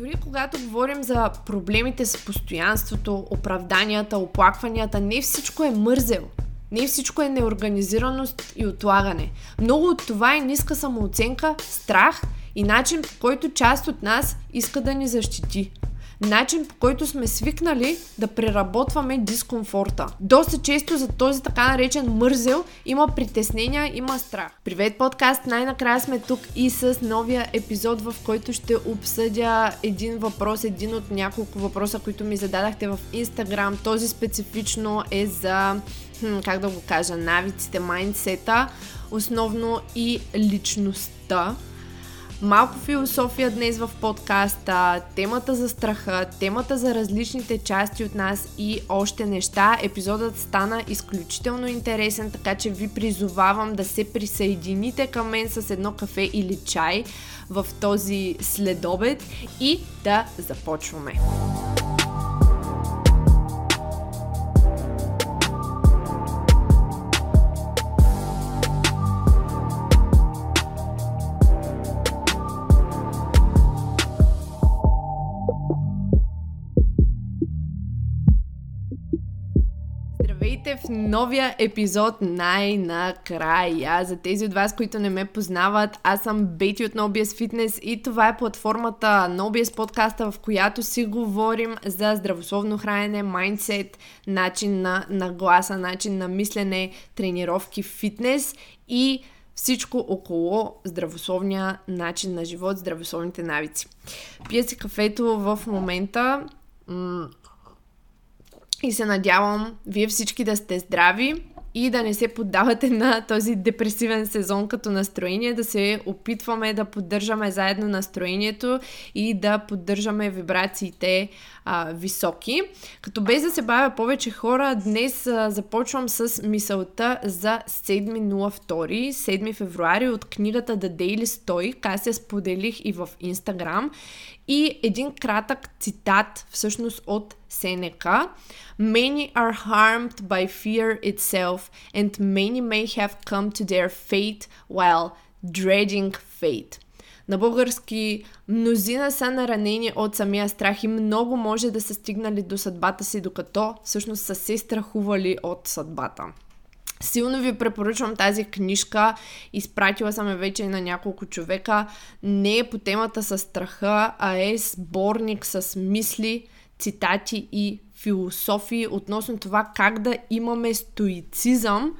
Дори когато говорим за проблемите с постоянството, оправданията, оплакванията, не всичко е мързел. Не всичко е неорганизираност и отлагане. Много от това е ниска самооценка, страх и начин по който част от нас иска да ни защити начин по който сме свикнали да преработваме дискомфорта. Доста често за този така наречен мързел има притеснения, има страх. Привет подкаст, най-накрая сме тук и с новия епизод, в който ще обсъдя един въпрос, един от няколко въпроса, които ми зададахте в Инстаграм. Този специфично е за, как да го кажа, навиците, майндсета, основно и личността. Малко философия днес в подкаста, темата за страха, темата за различните части от нас и още неща. Епизодът стана изключително интересен, така че ви призовавам да се присъедините към мен с едно кафе или чай в този следобед и да започваме. Новия епизод най-накрая. За тези от вас, които не ме познават, аз съм Бети от NoBS Fitness и това е платформата NoBS подкаста, в която си говорим за здравословно хранене, майндсет, начин на нагласа, начин на мислене, тренировки, фитнес и всичко около здравословния начин на живот, здравословните навици. Пия си кафето в момента. И се надявам вие всички да сте здрави и да не се поддавате на този депресивен сезон като настроение, да се опитваме да поддържаме заедно настроението и да поддържаме вибрациите а, високи. Като без да се бавя повече хора, днес а, започвам с мисълта за 7.02, 7 февруари от книгата The Daily Stoic. Аз я споделих и в Инстаграм. И един кратък цитат всъщност от Сенека. Many are harmed by fear itself and many may have come to their fate while dreading fate. На български мнозина са наранени от самия страх и много може да са стигнали до съдбата си, докато всъщност са се страхували от съдбата. Силно ви препоръчвам тази книжка. Изпратила съм я вече на няколко човека. Не е по темата с страха, а е сборник с мисли, цитати и философии относно това как да имаме стоицизъм,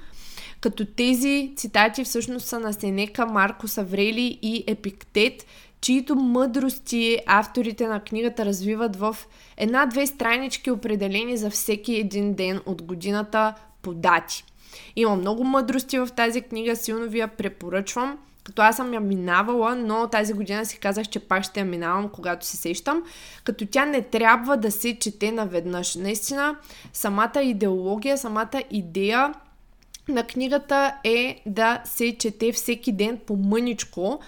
като тези цитати всъщност са на Сенека, Маркос Аврели и Епиктет, чието мъдрости авторите на книгата развиват в една-две странички определени за всеки един ден от годината по дати. Има много мъдрости в тази книга, силно ви я препоръчвам. Като аз съм я минавала, но тази година си казах, че пак ще я минавам, когато се сещам. Като тя не трябва да се чете наведнъж. Наистина, самата идеология, самата идея на книгата е да се чете всеки ден по мъничко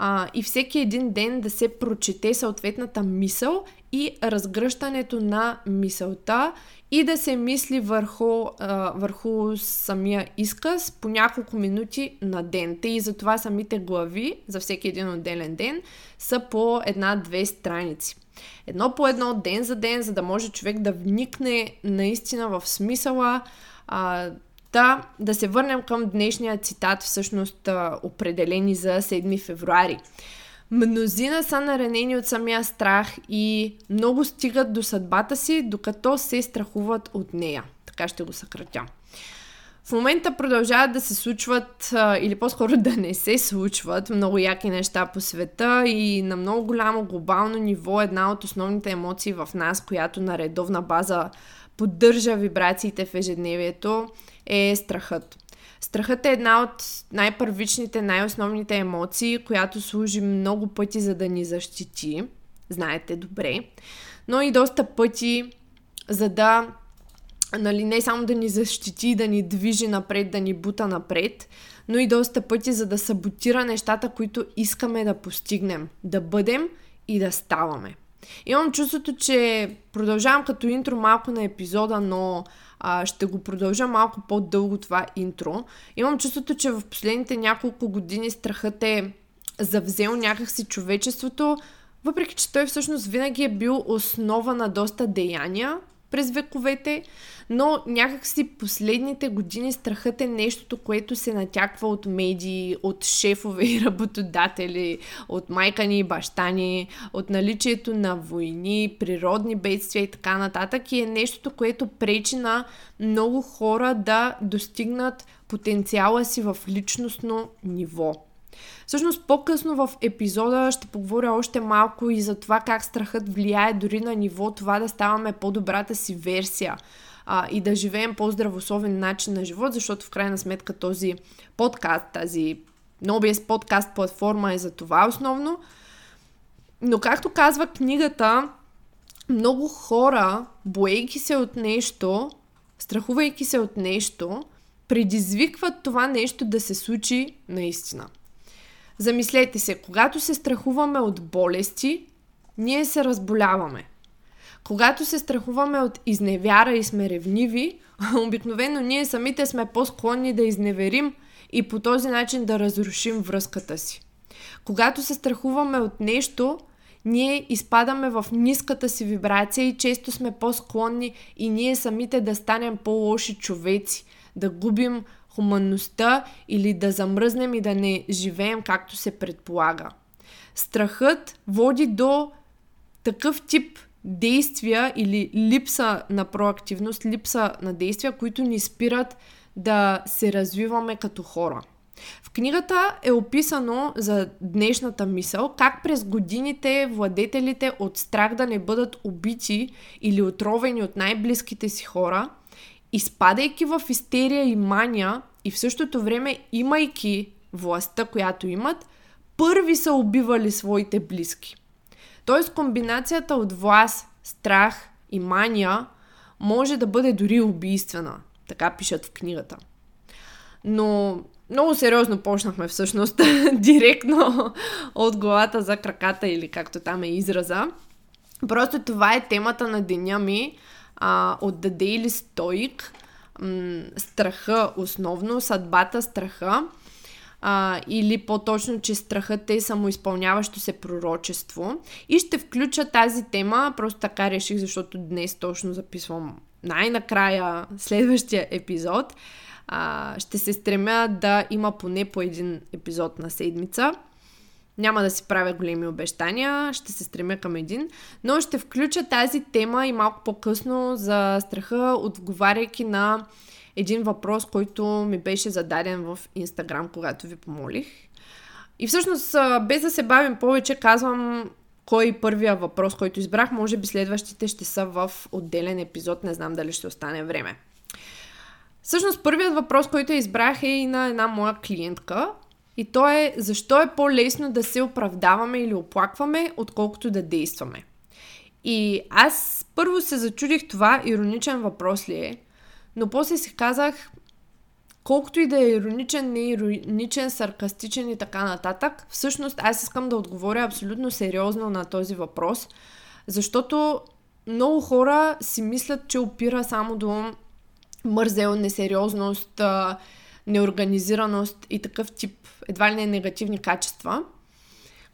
а, и всеки един ден да се прочете съответната мисъл и разгръщането на мисълта и да се мисли върху, а, върху самия изказ по няколко минути на ден. Те и затова самите глави за всеки един отделен ден са по една-две страници. Едно по едно, ден за ден, за да може човек да вникне наистина в смисъла. А, да, да се върнем към днешния цитат, всъщност определени за 7 февруари. Мнозина са наранени от самия страх и много стигат до съдбата си, докато се страхуват от нея. Така ще го съкратя. В момента продължават да се случват, или по-скоро да не се случват, много яки неща по света и на много голямо глобално ниво една от основните емоции в нас, която на редовна база поддържа вибрациите в ежедневието, е страхът. Страхът е една от най-първичните, най-основните емоции, която служи много пъти за да ни защити. Знаете добре. Но и доста пъти за да нали, не само да ни защити, да ни движи напред, да ни бута напред, но и доста пъти за да саботира нещата, които искаме да постигнем, да бъдем и да ставаме. Имам чувството, че продължавам като интро малко на епизода, но а, ще го продължа малко по-дълго това интро. Имам чувството, че в последните няколко години страхът е завзел някакси човечеството въпреки че той всъщност винаги е бил основа на доста деяния през вековете, но някакси последните години страхът е нещото, което се натяква от медии, от шефове и работодатели, от майка ни и баща ни, от наличието на войни, природни бедствия и така нататък и е нещото, което пречи на много хора да достигнат потенциала си в личностно ниво. Всъщност по-късно в епизода ще поговоря още малко и за това как страхът влияе дори на ниво това да ставаме по-добрата си версия а, и да живеем по-здравословен начин на живот, защото в крайна сметка този подкаст, тази NoBS подкаст платформа е за това основно. Но както казва книгата, много хора, боейки се от нещо, страхувайки се от нещо, предизвикват това нещо да се случи наистина. Замислете се, когато се страхуваме от болести, ние се разболяваме. Когато се страхуваме от изневяра и сме ревниви, обикновено ние самите сме по-склонни да изневерим и по този начин да разрушим връзката си. Когато се страхуваме от нещо, ние изпадаме в ниската си вибрация и често сме по-склонни и ние самите да станем по-лоши човеци, да губим хуманността или да замръзнем и да не живеем както се предполага. Страхът води до такъв тип действия или липса на проактивност, липса на действия, които ни спират да се развиваме като хора. В книгата е описано за днешната мисъл как през годините владетелите от страх да не бъдат убити или отровени от най-близките си хора, изпадайки в истерия и мания и в същото време имайки властта, която имат, първи са убивали своите близки. Тоест комбинацията от власт, страх и мания може да бъде дори убийствена. Така пишат в книгата. Но много сериозно почнахме всъщност директно от главата за краката или както там е израза. Просто това е темата на деня ми а, от The Daily Stoic. М- страха основно, съдбата страха а, или по-точно, че страхът е самоизпълняващо се пророчество. И ще включа тази тема, просто така реших, защото днес точно записвам най-накрая следващия епизод. А, ще се стремя да има поне по един епизод на седмица. Няма да си правя големи обещания, ще се стремя към един, но ще включа тази тема и малко по-късно за страха, отговаряйки на един въпрос, който ми беше зададен в Инстаграм, когато ви помолих. И всъщност, без да се бавим повече, казвам кой е първия въпрос, който избрах. Може би следващите ще са в отделен епизод, не знам дали ще остане време. Всъщност, първият въпрос, който избрах е и на една моя клиентка. И то е защо е по-лесно да се оправдаваме или оплакваме, отколкото да действаме. И аз първо се зачудих това ироничен въпрос ли е, но после си казах, колкото и да е ироничен, не ироничен, саркастичен и така нататък, всъщност аз искам да отговоря абсолютно сериозно на този въпрос, защото много хора си мислят, че опира само до мързел, несериозност, неорганизираност и такъв тип едва ли не негативни качества,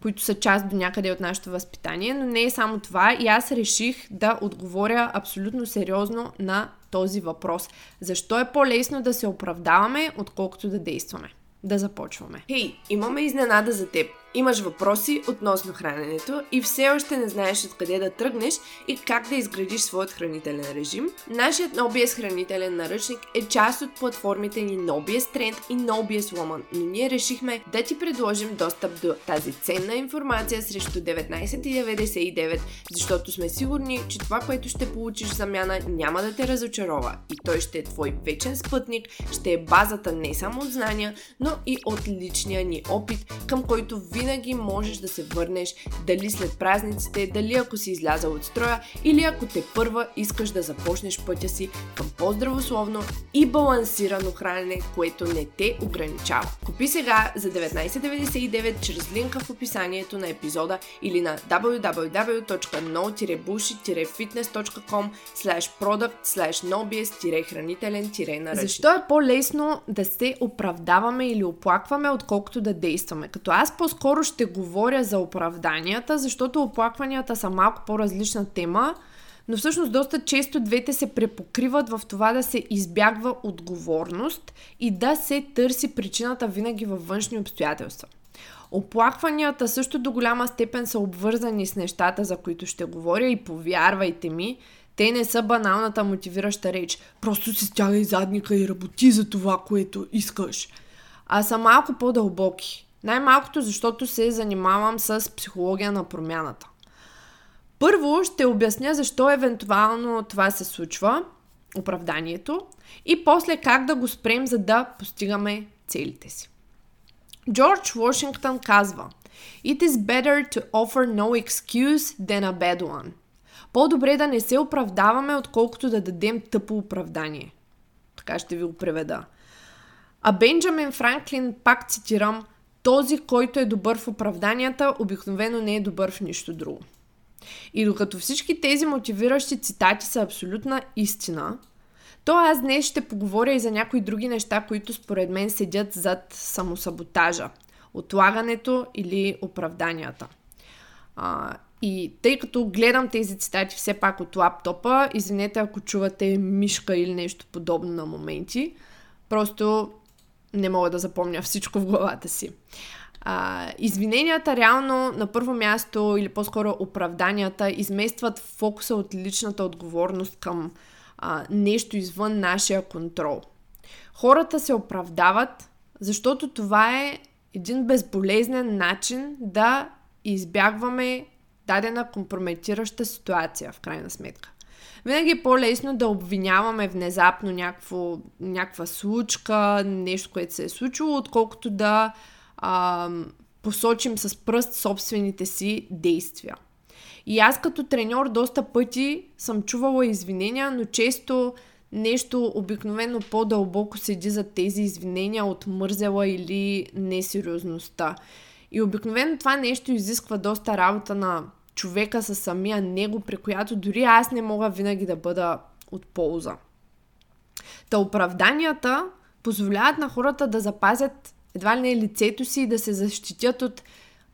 които са част до някъде от нашето възпитание, но не е само това. И аз реших да отговоря абсолютно сериозно на този въпрос. Защо е по-лесно да се оправдаваме, отколкото да действаме? Да започваме. Хей, имаме изненада за теб. Имаш въпроси относно храненето и все още не знаеш откъде да тръгнеш и как да изградиш своят хранителен режим? Нашият NoBS хранителен наръчник е част от платформите ни NoBS Trend и NoBS Woman, но ние решихме да ти предложим достъп до тази ценна информация срещу 19,99, защото сме сигурни, че това, което ще получиш в замяна няма да те разочарова и той ще е твой вечен спътник, ще е базата не само от знания, но и от личния ни опит, към който винаги винаги можеш да се върнеш, дали след празниците, дали ако си излязал от строя или ако те първа искаш да започнеш пътя си към по-здравословно и балансирано хранене, което не те ограничава. Купи сега за 19,99 чрез линка в описанието на епизода или на www.no-bullshit-fitness.com product nobies-хранителен наръчник. Защо е по-лесно да се оправдаваме или оплакваме, отколкото да действаме? Като аз по-скоро по-скоро ще говоря за оправданията, защото оплакванията са малко по-различна тема, но всъщност доста често двете се препокриват в това да се избягва отговорност и да се търси причината винаги във външни обстоятелства. Оплакванията също до голяма степен са обвързани с нещата, за които ще говоря и повярвайте ми, те не са баналната мотивираща реч. Просто си стягай задника и работи за това, което искаш. А са малко по-дълбоки. Най-малкото, защото се занимавам с психология на промяната. Първо ще обясня защо евентуално това се случва, оправданието, и после как да го спрем, за да постигаме целите си. Джордж Вашингтон казва It is better to offer no excuse than a bad one. По-добре да не се оправдаваме, отколкото да дадем тъпо оправдание. Така ще ви го преведа. А Бенджамин Франклин, пак цитирам, този, който е добър в оправданията, обикновено не е добър в нищо друго. И докато всички тези мотивиращи цитати са абсолютна истина, то аз днес ще поговоря и за някои други неща, които според мен седят зад самосаботажа, отлагането или оправданията. А, и тъй като гледам тези цитати все пак от лаптопа, извинете ако чувате мишка или нещо подобно на моменти, просто не мога да запомня всичко в главата си. А, извиненията реално на първо място или по-скоро оправданията изместват фокуса от личната отговорност към а, нещо извън нашия контрол. Хората се оправдават, защото това е един безболезнен начин да избягваме дадена компрометираща ситуация, в крайна сметка. Винаги е по-лесно да обвиняваме внезапно някакво, някаква случка, нещо, което се е случило, отколкото да а, посочим с пръст собствените си действия. И аз като треньор доста пъти съм чувала извинения, но често нещо обикновено по-дълбоко седи за тези извинения от мързела или несериозността. И обикновено това нещо изисква доста работа на човека със самия него, при която дори аз не мога винаги да бъда от полза. Та оправданията позволяват на хората да запазят едва ли не лицето си да се защитят от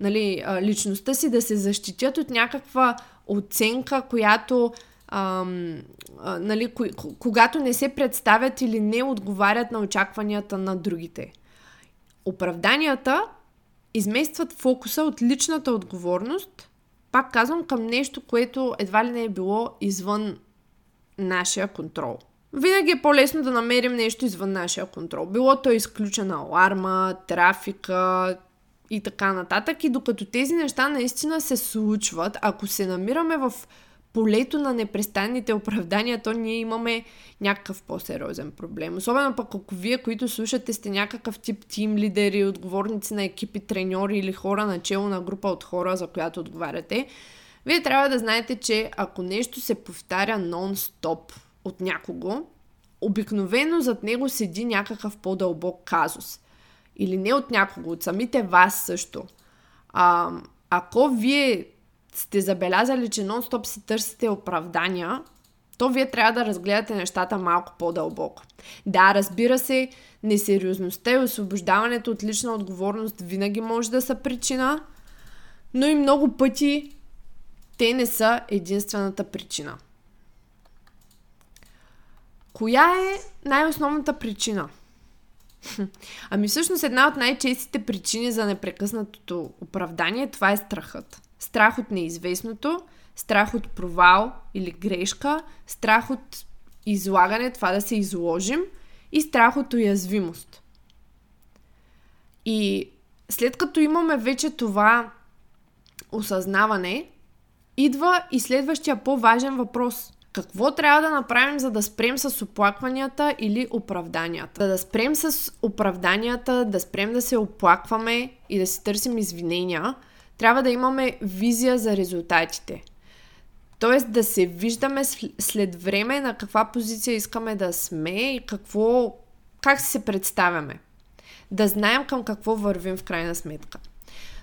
нали, личността си, да се защитят от някаква оценка, която ам, а, нали, когато не се представят или не отговарят на очакванията на другите. Оправданията изместват фокуса от личната отговорност, пак казвам, към нещо, което едва ли не е било извън нашия контрол. Винаги е по-лесно да намерим нещо извън нашия контрол. Било то изключена аларма, трафика и така нататък. И докато тези неща наистина се случват, ако се намираме в полето на непрестанните оправдания, то ние имаме някакъв по-сериозен проблем. Особено пък ако вие, които слушате, сте някакъв тип тим лидери, отговорници на екипи, треньори или хора начало на група от хора, за която отговаряте, вие трябва да знаете, че ако нещо се повтаря нон-стоп от някого, обикновено зад него седи някакъв по-дълбок казус. Или не от някого, от самите вас също. А, ако вие сте забелязали, че нон-стоп си търсите оправдания, то вие трябва да разгледате нещата малко по-дълбоко. Да, разбира се, несериозността и освобождаването от лична отговорност винаги може да са причина, но и много пъти те не са единствената причина. Коя е най-основната причина? Ами всъщност една от най-честите причини за непрекъснатото оправдание това е страхът. Страх от неизвестното, страх от провал или грешка, страх от излагане, това да се изложим и страх от уязвимост. И след като имаме вече това осъзнаване, идва и следващия по-важен въпрос. Какво трябва да направим, за да спрем с оплакванията или оправданията? За да спрем с оправданията, да спрем да се оплакваме и да си търсим извинения – трябва да имаме визия за резултатите. Тоест да се виждаме след време на каква позиция искаме да сме и какво, как си се представяме. Да знаем към какво вървим в крайна сметка.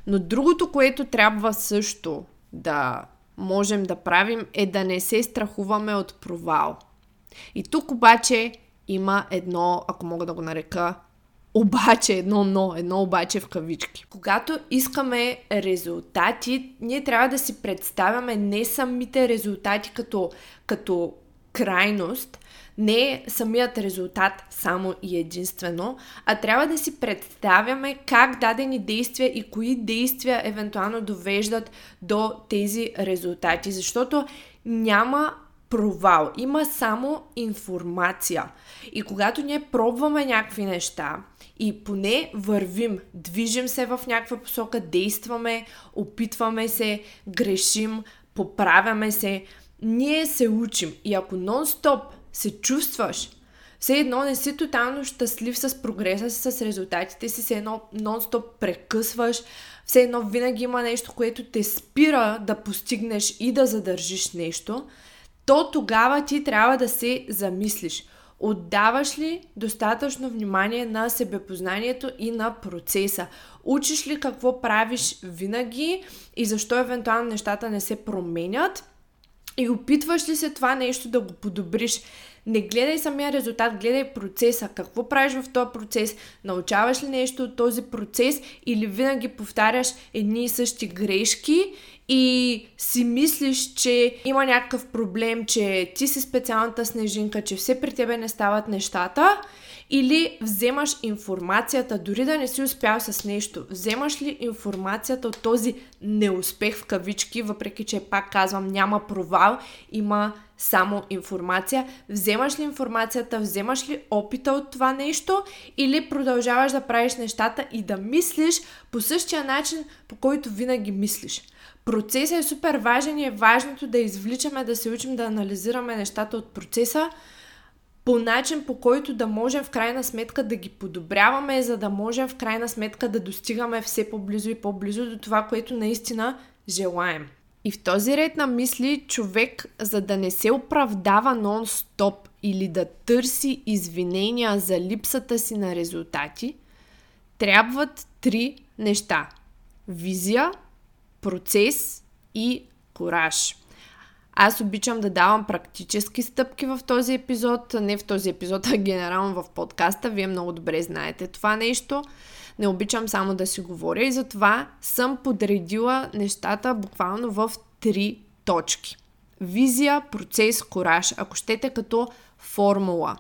Но другото, което трябва също да можем да правим е да не се страхуваме от провал. И тук обаче има едно, ако мога да го нарека, обаче, едно но, едно обаче в кавички. Когато искаме резултати, ние трябва да си представяме не самите резултати като, като крайност, не самият резултат само и единствено, а трябва да си представяме как дадени действия и кои действия евентуално довеждат до тези резултати, защото няма провал, има само информация. И когато ние пробваме някакви неща и поне вървим, движим се в някаква посока, действаме, опитваме се, грешим, поправяме се, ние се учим. И ако нон-стоп се чувстваш, все едно не си тотално щастлив с прогреса си, с резултатите си, все едно нон-стоп прекъсваш, все едно винаги има нещо, което те спира да постигнеш и да задържиш нещо, то тогава ти трябва да се замислиш. Отдаваш ли достатъчно внимание на себепознанието и на процеса? Учиш ли какво правиш винаги и защо евентуално нещата не се променят? И опитваш ли се това нещо да го подобриш? Не гледай самия резултат, гледай процеса. Какво правиш в този процес? Научаваш ли нещо от този процес или винаги повтаряш едни и същи грешки и си мислиш, че има някакъв проблем, че ти си специалната снежинка, че все при тебе не стават нещата или вземаш информацията, дори да не си успял с нещо, вземаш ли информацията от този неуспех в кавички, въпреки че пак казвам няма провал, има само информация, вземаш ли информацията, вземаш ли опита от това нещо или продължаваш да правиш нещата и да мислиш по същия начин, по който винаги мислиш. Процесът е супер важен и е важното да извличаме, да се учим да анализираме нещата от процеса, по начин по който да можем в крайна сметка да ги подобряваме, за да можем в крайна сметка да достигаме все по-близо и по-близо до това, което наистина желаем. И в този ред на мисли човек, за да не се оправдава нон-стоп или да търси извинения за липсата си на резултати, трябват три неща. Визия, процес и кораж. Аз обичам да давам практически стъпки в този епизод, не в този епизод, а генерално в подкаста. Вие много добре знаете това нещо. Не обичам само да си говоря и затова съм подредила нещата буквално в три точки. Визия, процес, кораж, ако щете като формула.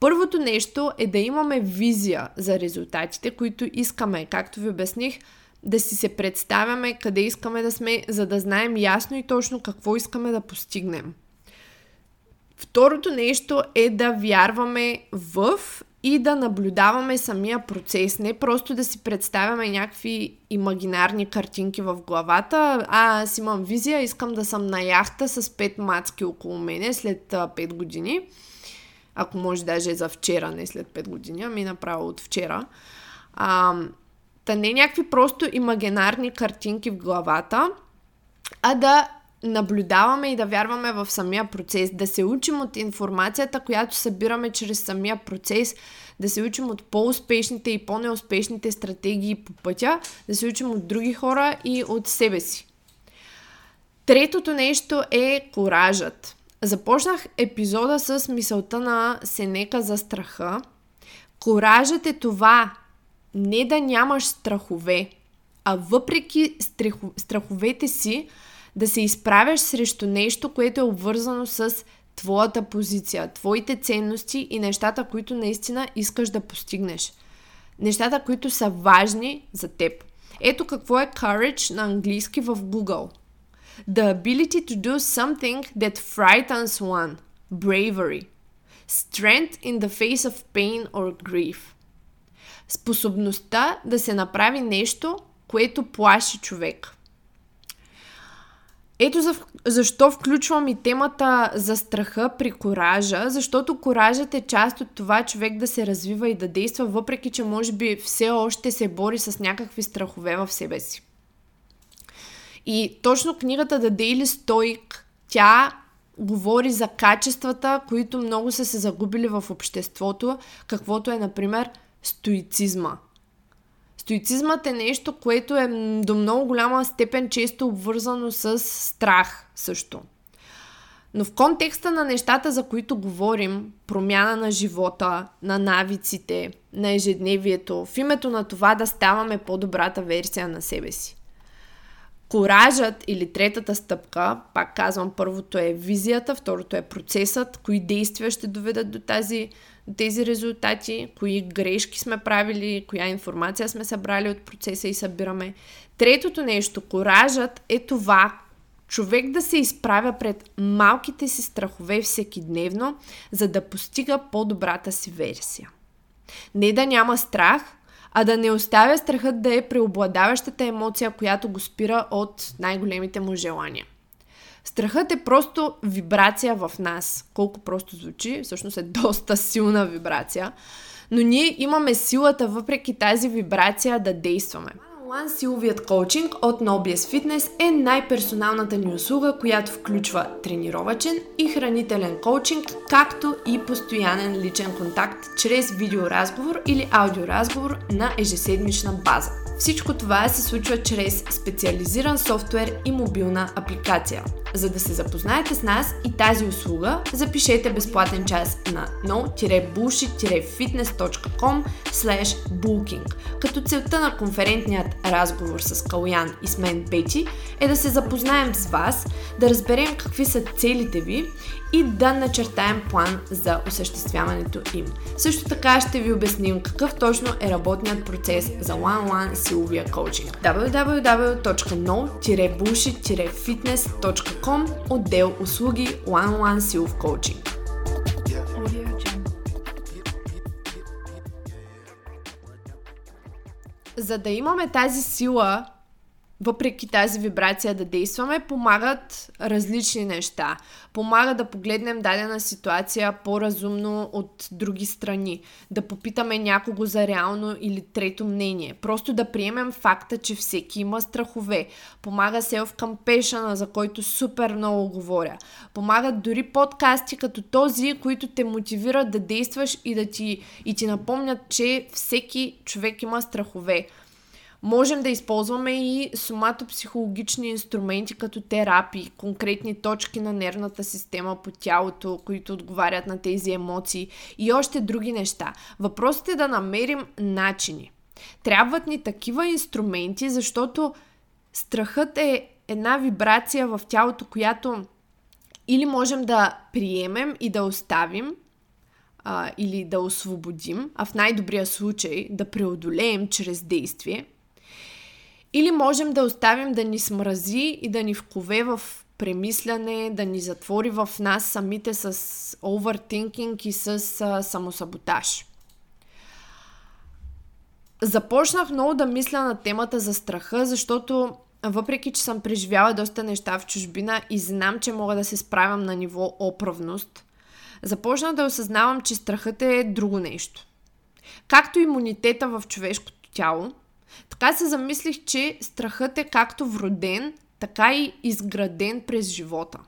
Първото нещо е да имаме визия за резултатите, които искаме. Както ви обясних, да си се представяме къде искаме да сме, за да знаем ясно и точно какво искаме да постигнем. Второто нещо е да вярваме в и да наблюдаваме самия процес. Не просто да си представяме някакви имагинарни картинки в главата. А, аз имам визия, искам да съм на яхта с пет мацки около мене след 5 години. Ако може даже за вчера, не след 5 години, ами направо от вчера. А, Та не някакви просто имагинарни картинки в главата, а да наблюдаваме и да вярваме в самия процес, да се учим от информацията, която събираме чрез самия процес, да се учим от по-успешните и по-неуспешните стратегии по пътя, да се учим от други хора и от себе си. Третото нещо е коражът. Започнах епизода с мисълта на Сенека за страха. Коражът е това не да нямаш страхове, а въпреки страховете си да се изправяш срещу нещо, което е обвързано с твоята позиция, твоите ценности и нещата, които наистина искаш да постигнеш. Нещата, които са важни за теб. Ето какво е courage на английски в Google. The ability to do something that frightens one. Bravery. Strength in the face of pain or grief способността да се направи нещо, което плаши човек. Ето за, защо включвам и темата за страха при коража, защото коражът е част от това човек да се развива и да действа, въпреки че може би все още се бори с някакви страхове в себе си. И точно книгата The Daily Stoic, тя говори за качествата, които много са се загубили в обществото, каквото е, например, стоицизма. Стоицизмът е нещо, което е до много голяма степен често обвързано с страх също. Но в контекста на нещата, за които говорим, промяна на живота, на навиците, на ежедневието, в името на това да ставаме по-добрата версия на себе си. Коражът или третата стъпка, пак казвам, първото е визията, второто е процесът, кои действия ще доведат до, тази, тези резултати, кои грешки сме правили, коя информация сме събрали от процеса и събираме. Третото нещо, коражът е това, човек да се изправя пред малките си страхове всекидневно, за да постига по-добрата си версия. Не да няма страх, а да не оставя страхът да е преобладаващата емоция, която го спира от най-големите му желания. Страхът е просто вибрация в нас. Колко просто звучи, всъщност е доста силна вибрация. Но ние имаме силата, въпреки тази вибрация, да действаме. One силовият коучинг от Nobies Fitness е най-персоналната ни услуга, която включва тренировачен и хранителен коучинг, както и постоянен личен контакт чрез видеоразговор или аудиоразговор на ежеседмична база. Всичко това се случва чрез специализиран софтуер и мобилна апликация. За да се запознаете с нас и тази услуга, запишете безплатен час на no-bullshit-fitness.com booking като целта на конферентният разговор с Калян и с мен Бети е да се запознаем с вас, да разберем какви са целите ви и да начертаем план за осъществяването им. Също така ще ви обясним какъв точно е работният процес за One-on-One силовия коучинг. www.no-bullshit-fitness.com отдел услуги One-on-One силов коучинг. За да имаме тази сила въпреки тази вибрация да действаме, помагат различни неща. Помага да погледнем дадена ситуация по-разумно от други страни, да попитаме някого за реално или трето мнение, просто да приемем факта, че всеки има страхове. Помага self-compassion, за който супер много говоря. Помагат дори подкасти като този, които те мотивират да действаш и да ти, и ти напомнят, че всеки човек има страхове. Можем да използваме и соматопсихологични инструменти като терапии, конкретни точки на нервната система по тялото, които отговарят на тези емоции и още други неща. Въпросът е да намерим начини. Трябват ни такива инструменти, защото страхът е една вибрация в тялото, която или можем да приемем и да оставим, а, или да освободим, а в най-добрия случай да преодолеем чрез действие – или можем да оставим да ни смрази и да ни вкове в премисляне, да ни затвори в нас самите с overthinking и с а, самосаботаж. Започнах много да мисля на темата за страха, защото въпреки, че съм преживяла доста неща в чужбина и знам, че мога да се справям на ниво оправност, започнах да осъзнавам, че страхът е друго нещо. Както имунитета в човешкото тяло, така се замислих, че страхът е както вроден, така и изграден през живота.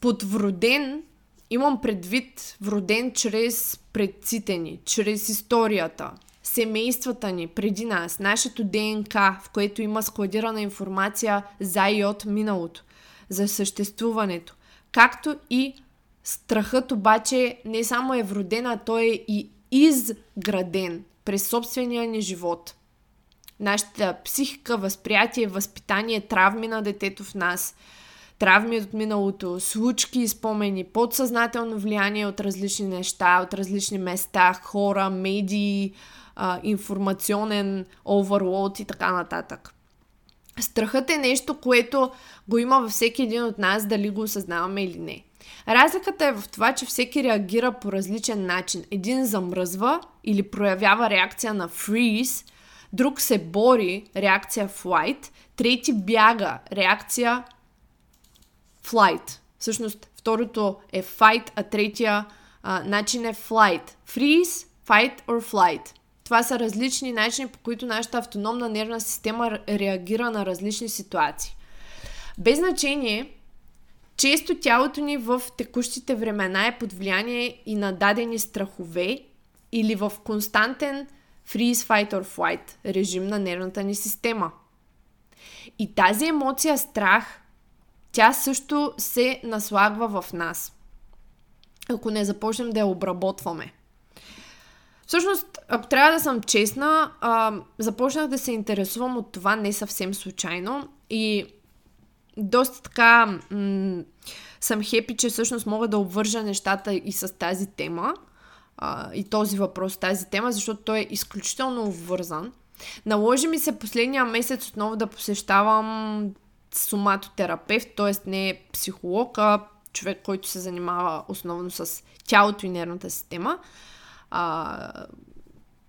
Под вроден имам предвид вроден чрез предците ни, чрез историята, семействата ни преди нас, нашето ДНК, в което има складирана информация за и от миналото, за съществуването, както и страхът обаче не само е вроден, а той е и изграден през собствения ни живот. Нашата психика, възприятие, възпитание, травми на детето в нас, травми от миналото, случки спомени, подсъзнателно влияние от различни неща, от различни места, хора, медии, информационен оверлоад и така нататък. Страхът е нещо, което го има във всеки един от нас, дали го осъзнаваме или не. Разликата е в това, че всеки реагира по различен начин. Един замръзва или проявява реакция на freeze, друг се бори, реакция flight, трети бяга, реакция flight. Всъщност, второто е fight, а третия а, начин е flight. Freeze, fight or flight. Това са различни начини, по които нашата автономна нервна система реагира на различни ситуации. Без значение често тялото ни в текущите времена е под влияние и на дадени страхове или в константен freeze, fight or flight режим на нервната ни система. И тази емоция страх тя също се наслагва в нас. Ако не започнем да я обработваме. Всъщност, ако трябва да съм честна, а, започнах да се интересувам от това не съвсем случайно и доста така м- съм хепи, че всъщност мога да обвържа нещата и с тази тема а, и този въпрос, тази тема, защото той е изключително обвързан. Наложи ми се последния месец отново да посещавам соматотерапевт, т.е. не психолог, а човек, който се занимава основно с тялото и нервната система. А,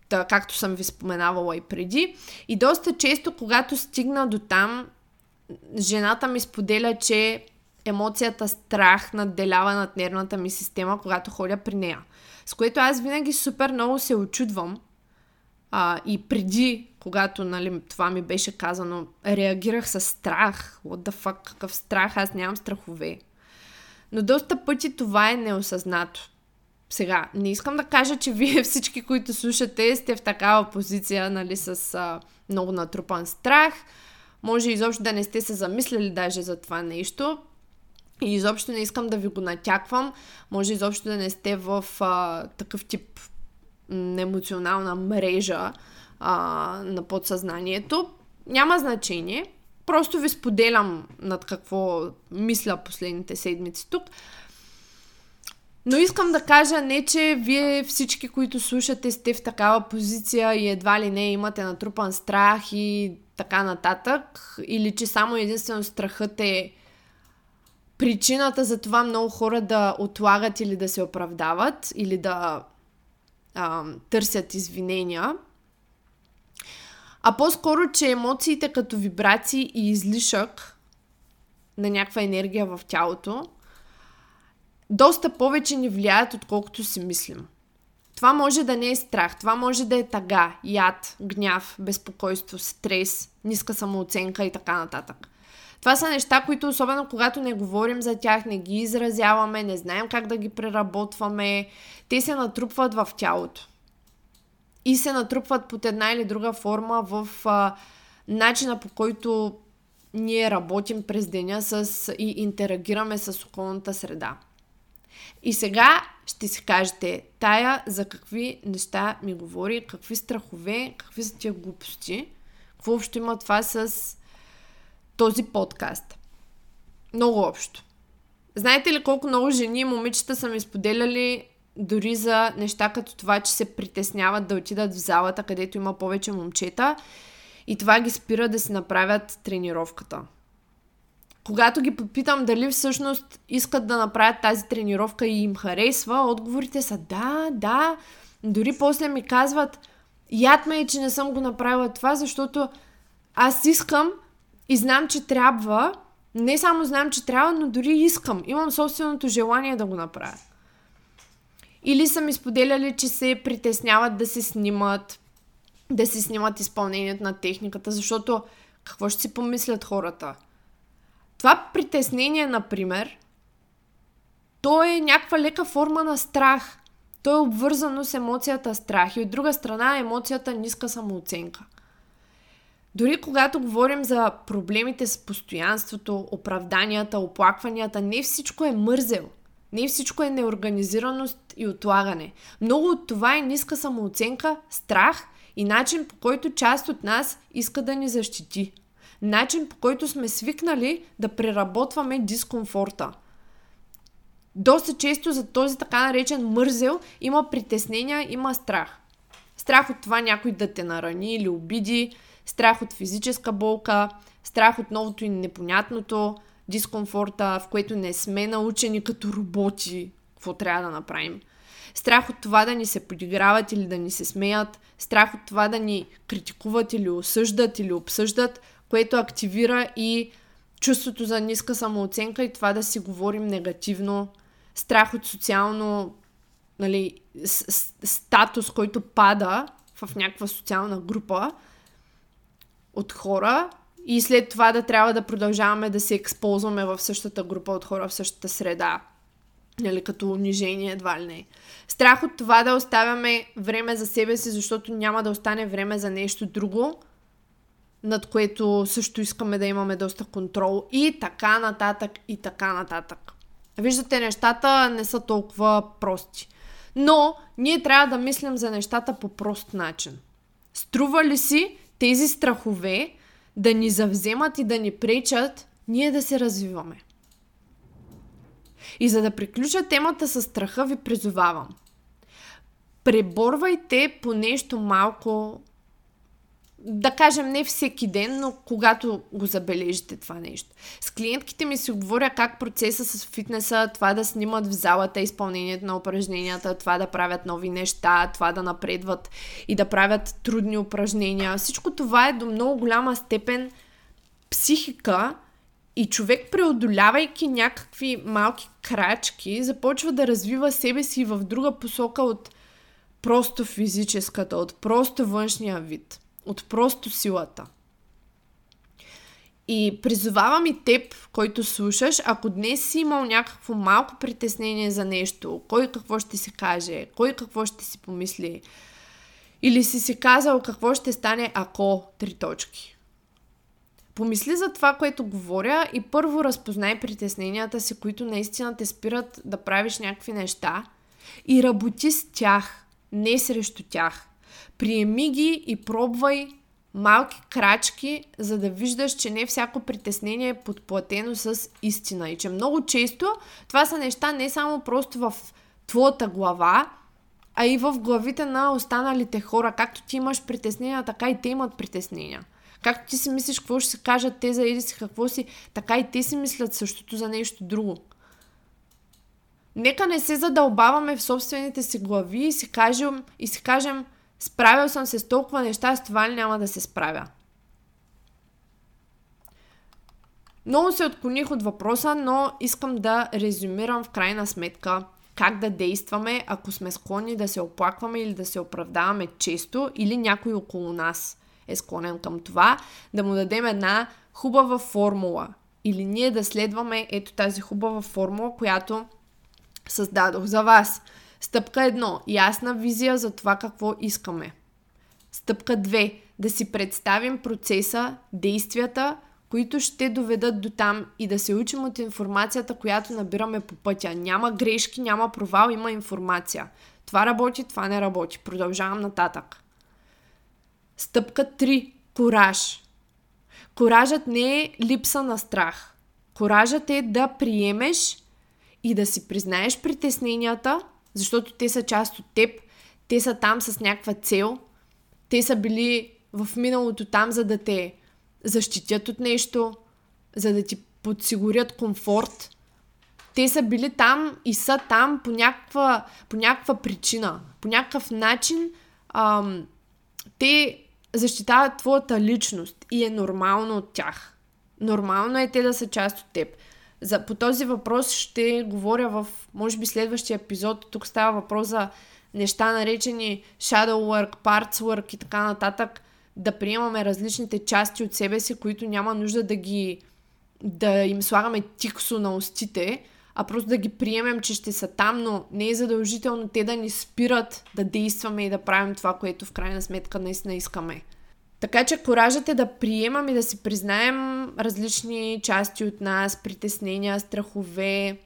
да, както съм ви споменавала и преди. И доста често, когато стигна до там, жената ми споделя, че емоцията страх надделява над нервната ми система, когато ходя при нея. С което аз винаги супер много се очудвам. А, и преди, когато нали, това ми беше казано, реагирах с страх. What the fuck, какъв страх? Аз нямам страхове. Но доста пъти това е неосъзнато. Сега, не искам да кажа, че вие всички, които слушате, сте в такава позиция, нали, с а, много натрупан страх. Може изобщо да не сте се замислили даже за това нещо. И изобщо не искам да ви го натяквам. Може изобщо да не сте в а, такъв тип емоционална мрежа а, на подсъзнанието. Няма значение. Просто ви споделям над какво мисля последните седмици тук. Но искам да кажа не, че вие всички, които слушате, сте в такава позиция и едва ли не имате натрупан страх и така нататък. Или че само единствено страхът е причината за това много хора да отлагат или да се оправдават, или да а, търсят извинения. А по-скоро, че емоциите като вибрации и излишък на някаква енергия в тялото, доста повече ни влияят, отколкото си мислим. Това може да не е страх, това може да е тага, яд, гняв, безпокойство, стрес, ниска самооценка и така нататък. Това са неща, които особено когато не говорим за тях, не ги изразяваме, не знаем как да ги преработваме, те се натрупват в тялото. И се натрупват под една или друга форма в а, начина по който ние работим през деня с, и интерагираме с околната среда. И сега ще си кажете, тая за какви неща ми говори, какви страхове, какви са тия глупости, какво общо има това с този подкаст. Много общо. Знаете ли колко много жени и момичета са ми споделяли дори за неща като това, че се притесняват да отидат в залата, където има повече момчета и това ги спира да си направят тренировката. Когато ги попитам дали всъщност искат да направят тази тренировка и им харесва, отговорите са да, да. Дори после ми казват, яд ме е, че не съм го направила това, защото аз искам и знам, че трябва. Не само знам, че трябва, но дори искам. Имам собственото желание да го направя. Или са ми споделяли, че се притесняват да се снимат, да се снимат изпълнението на техниката, защото какво ще си помислят хората? Това притеснение, например, то е някаква лека форма на страх. То е обвързано с емоцията страх и от друга страна емоцията ниска самооценка. Дори когато говорим за проблемите с постоянството, оправданията, оплакванията, не всичко е мързел. Не всичко е неорганизираност и отлагане. Много от това е ниска самооценка, страх и начин по който част от нас иска да ни защити. Начин по който сме свикнали да преработваме дискомфорта. Доста често за този така наречен мързел има притеснения, има страх. Страх от това някой да те нарани или обиди, страх от физическа болка, страх от новото и непонятното, дискомфорта, в което не сме научени като роботи какво трябва да направим. Страх от това да ни се подиграват или да ни се смеят, страх от това да ни критикуват или осъждат или обсъждат, което активира и чувството за ниска самооценка и това да си говорим негативно, страх от социално нали, статус, който пада в някаква социална група, от хора и след това да трябва да продължаваме да се ексползваме в същата група от хора, в същата среда. Нали, като унижение едва ли не. Страх от това да оставяме време за себе си, защото няма да остане време за нещо друго. Над което също искаме да имаме доста контрол и така нататък и така нататък. Виждате, нещата не са толкова прости. Но ние трябва да мислим за нещата по прост начин. Струва ли си тези страхове да ни завземат и да ни пречат ние да се развиваме? И за да приключа темата с страха, ви призовавам. Преборвайте по нещо малко да кажем, не всеки ден, но когато го забележите това нещо. С клиентките ми си говоря как процеса с фитнеса, това да снимат в залата изпълнението на упражненията, това да правят нови неща, това да напредват и да правят трудни упражнения. Всичко това е до много голяма степен психика и човек, преодолявайки някакви малки крачки, започва да развива себе си в друга посока от просто физическата, от просто външния вид от просто силата. И призовавам и теб, който слушаш, ако днес си имал някакво малко притеснение за нещо, кой какво ще си каже, кой какво ще си помисли, или си си казал какво ще стане ако три точки. Помисли за това, което говоря и първо разпознай притесненията си, които наистина те спират да правиш някакви неща и работи с тях, не срещу тях. Приеми ги и пробвай малки крачки, за да виждаш, че не всяко притеснение е подплатено с истина. И че много често това са неща не само просто в твоята глава, а и в главите на останалите хора. Както ти имаш притеснения, така и те имат притеснения. Както ти си мислиш какво ще се кажат те за еди си какво си, така и те си мислят същото за нещо друго. Нека не се задълбаваме в собствените си глави и си кажем, и си кажем Справил съм се с толкова неща, с това ли няма да се справя? Много се отклоних от въпроса, но искам да резюмирам в крайна сметка как да действаме, ако сме склонни да се оплакваме или да се оправдаваме често, или някой около нас е склонен към това, да му дадем една хубава формула. Или ние да следваме ето тази хубава формула, която създадох за вас. Стъпка 1. Ясна визия за това какво искаме. Стъпка 2. Да си представим процеса, действията, които ще доведат до там и да се учим от информацията, която набираме по пътя. Няма грешки, няма провал, има информация. Това работи, това не работи. Продължавам нататък. Стъпка 3. Кораж. Коражът не е липса на страх. Коражът е да приемеш и да си признаеш притесненията – защото те са част от теб, те са там с някаква цел, те са били в миналото там, за да те защитят от нещо, за да ти подсигурят комфорт. Те са били там и са там по някаква, по някаква причина, по някакъв начин. Ам, те защитават твоята личност и е нормално от тях. Нормално е те да са част от теб. За, по този въпрос ще говоря в, може би, следващия епизод. Тук става въпрос за неща наречени shadow work, parts work и така нататък. Да приемаме различните части от себе си, които няма нужда да ги да им слагаме тиксо на устите, а просто да ги приемем, че ще са там, но не е задължително те да ни спират да действаме и да правим това, което в крайна сметка наистина искаме. Така че коражът е да приемам и да си признаем различни части от нас, притеснения, страхове,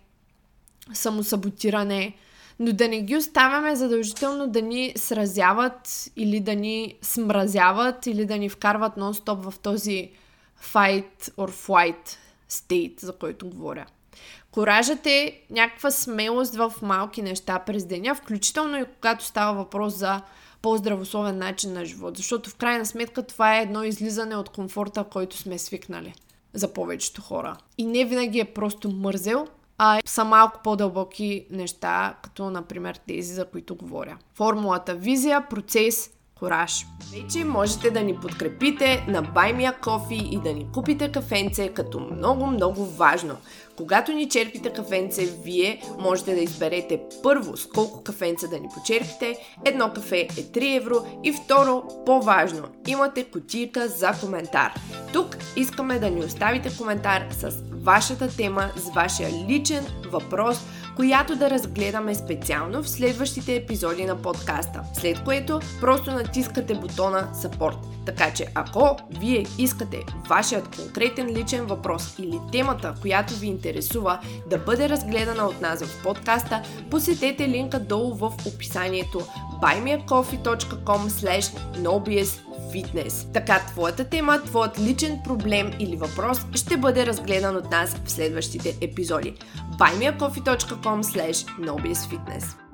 самосаботиране, но да не ги оставяме задължително да ни сразяват или да ни смразяват или да ни вкарват нон-стоп в този fight or flight state, за който говоря. Коражът е някаква смелост в малки неща през деня, включително и когато става въпрос за по-здравословен начин на живот. Защото в крайна сметка това е едно излизане от комфорта, който сме свикнали за повечето хора. И не винаги е просто мързел, а са малко по-дълбоки неща, като например тези, за които говоря. Формулата визия, процес, кораж. Вече можете да ни подкрепите на a Coffee и да ни купите кафенце като много, много важно. Когато ни черпите кафенце, вие можете да изберете първо с колко кафенца да ни почерпите. Едно кафе е 3 евро и второ, по-важно, имате кутийка за коментар. Тук искаме да ни оставите коментар с вашата тема, с вашия личен въпрос, която да разгледаме специално в следващите епизоди на подкаста, след което просто натискате бутона Support. Така че ако вие искате вашият конкретен личен въпрос или темата, която ви интересува да бъде разгледана от нас в подкаста, посетете линка долу в описанието buymeacoffee.com fitness. Така твоята тема, твоят личен проблем или въпрос ще бъде разгледан от нас в следващите епизоди. buymeacoffee.com fitness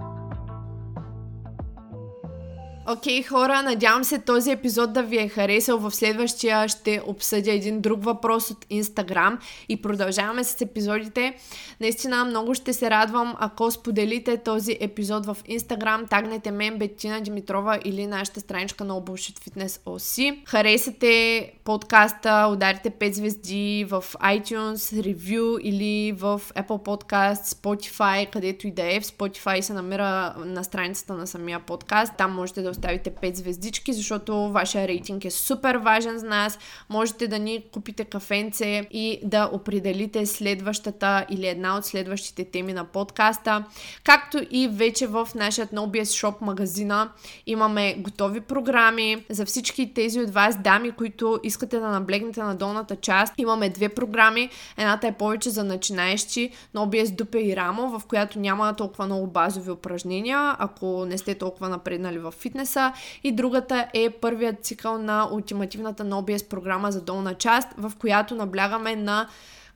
Окей, okay, хора, надявам се този епизод да ви е харесал. В следващия ще обсъдя един друг въпрос от Инстаграм и продължаваме с епизодите. Наистина много ще се радвам, ако споделите този епизод в Инстаграм, тагнете мен, Бетина Димитрова или нашата страничка на Bullshit Fitness OC. Харесате подкаста, ударите 5 звезди в iTunes, ревю или в Apple Podcast, Spotify, където и да е. В Spotify се намира на страницата на самия подкаст. Там можете да оставите 5 звездички, защото вашия рейтинг е супер важен за нас. Можете да ни купите кафенце и да определите следващата или една от следващите теми на подкаста. Както и вече в нашия NoBS Shop магазина имаме готови програми за всички тези от вас дами, които искате да наблегнете на долната част. Имаме две програми. Едната е повече за начинаещи, NoBS Дупе и Рамо, в която няма толкова много базови упражнения, ако не сте толкова напреднали в фитнес фитнеса и другата е първият цикъл на ултимативната NoBS програма за долна част, в която наблягаме на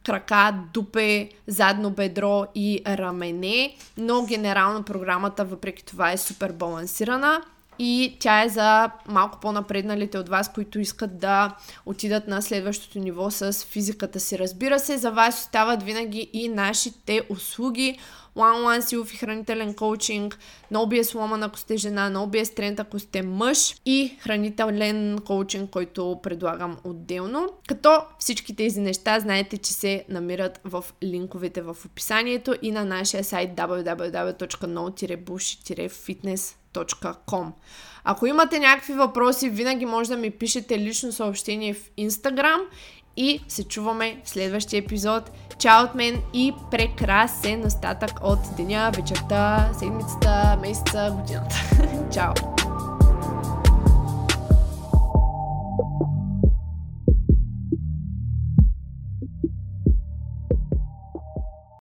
крака, дупе, задно бедро и рамене, но генерално програмата въпреки това е супер балансирана и тя е за малко по-напредналите от вас, които искат да отидат на следващото ниво с физиката си. Разбира се, за вас остават винаги и нашите услуги one-on-one силов и хранителен коучинг, NoBS Woman ако сте жена, NoBS тренд ако сте мъж и хранителен коучинг, който предлагам отделно. Като всички тези неща знаете, че се намират в линковете в описанието и на нашия сайт www.no-bush-fitness.com Ако имате някакви въпроси, винаги може да ми пишете лично съобщение в Instagram и се чуваме в следващия епизод. Чао от мен и прекрасен остатък от деня, вечерта, седмицата, месеца, годината. Чао!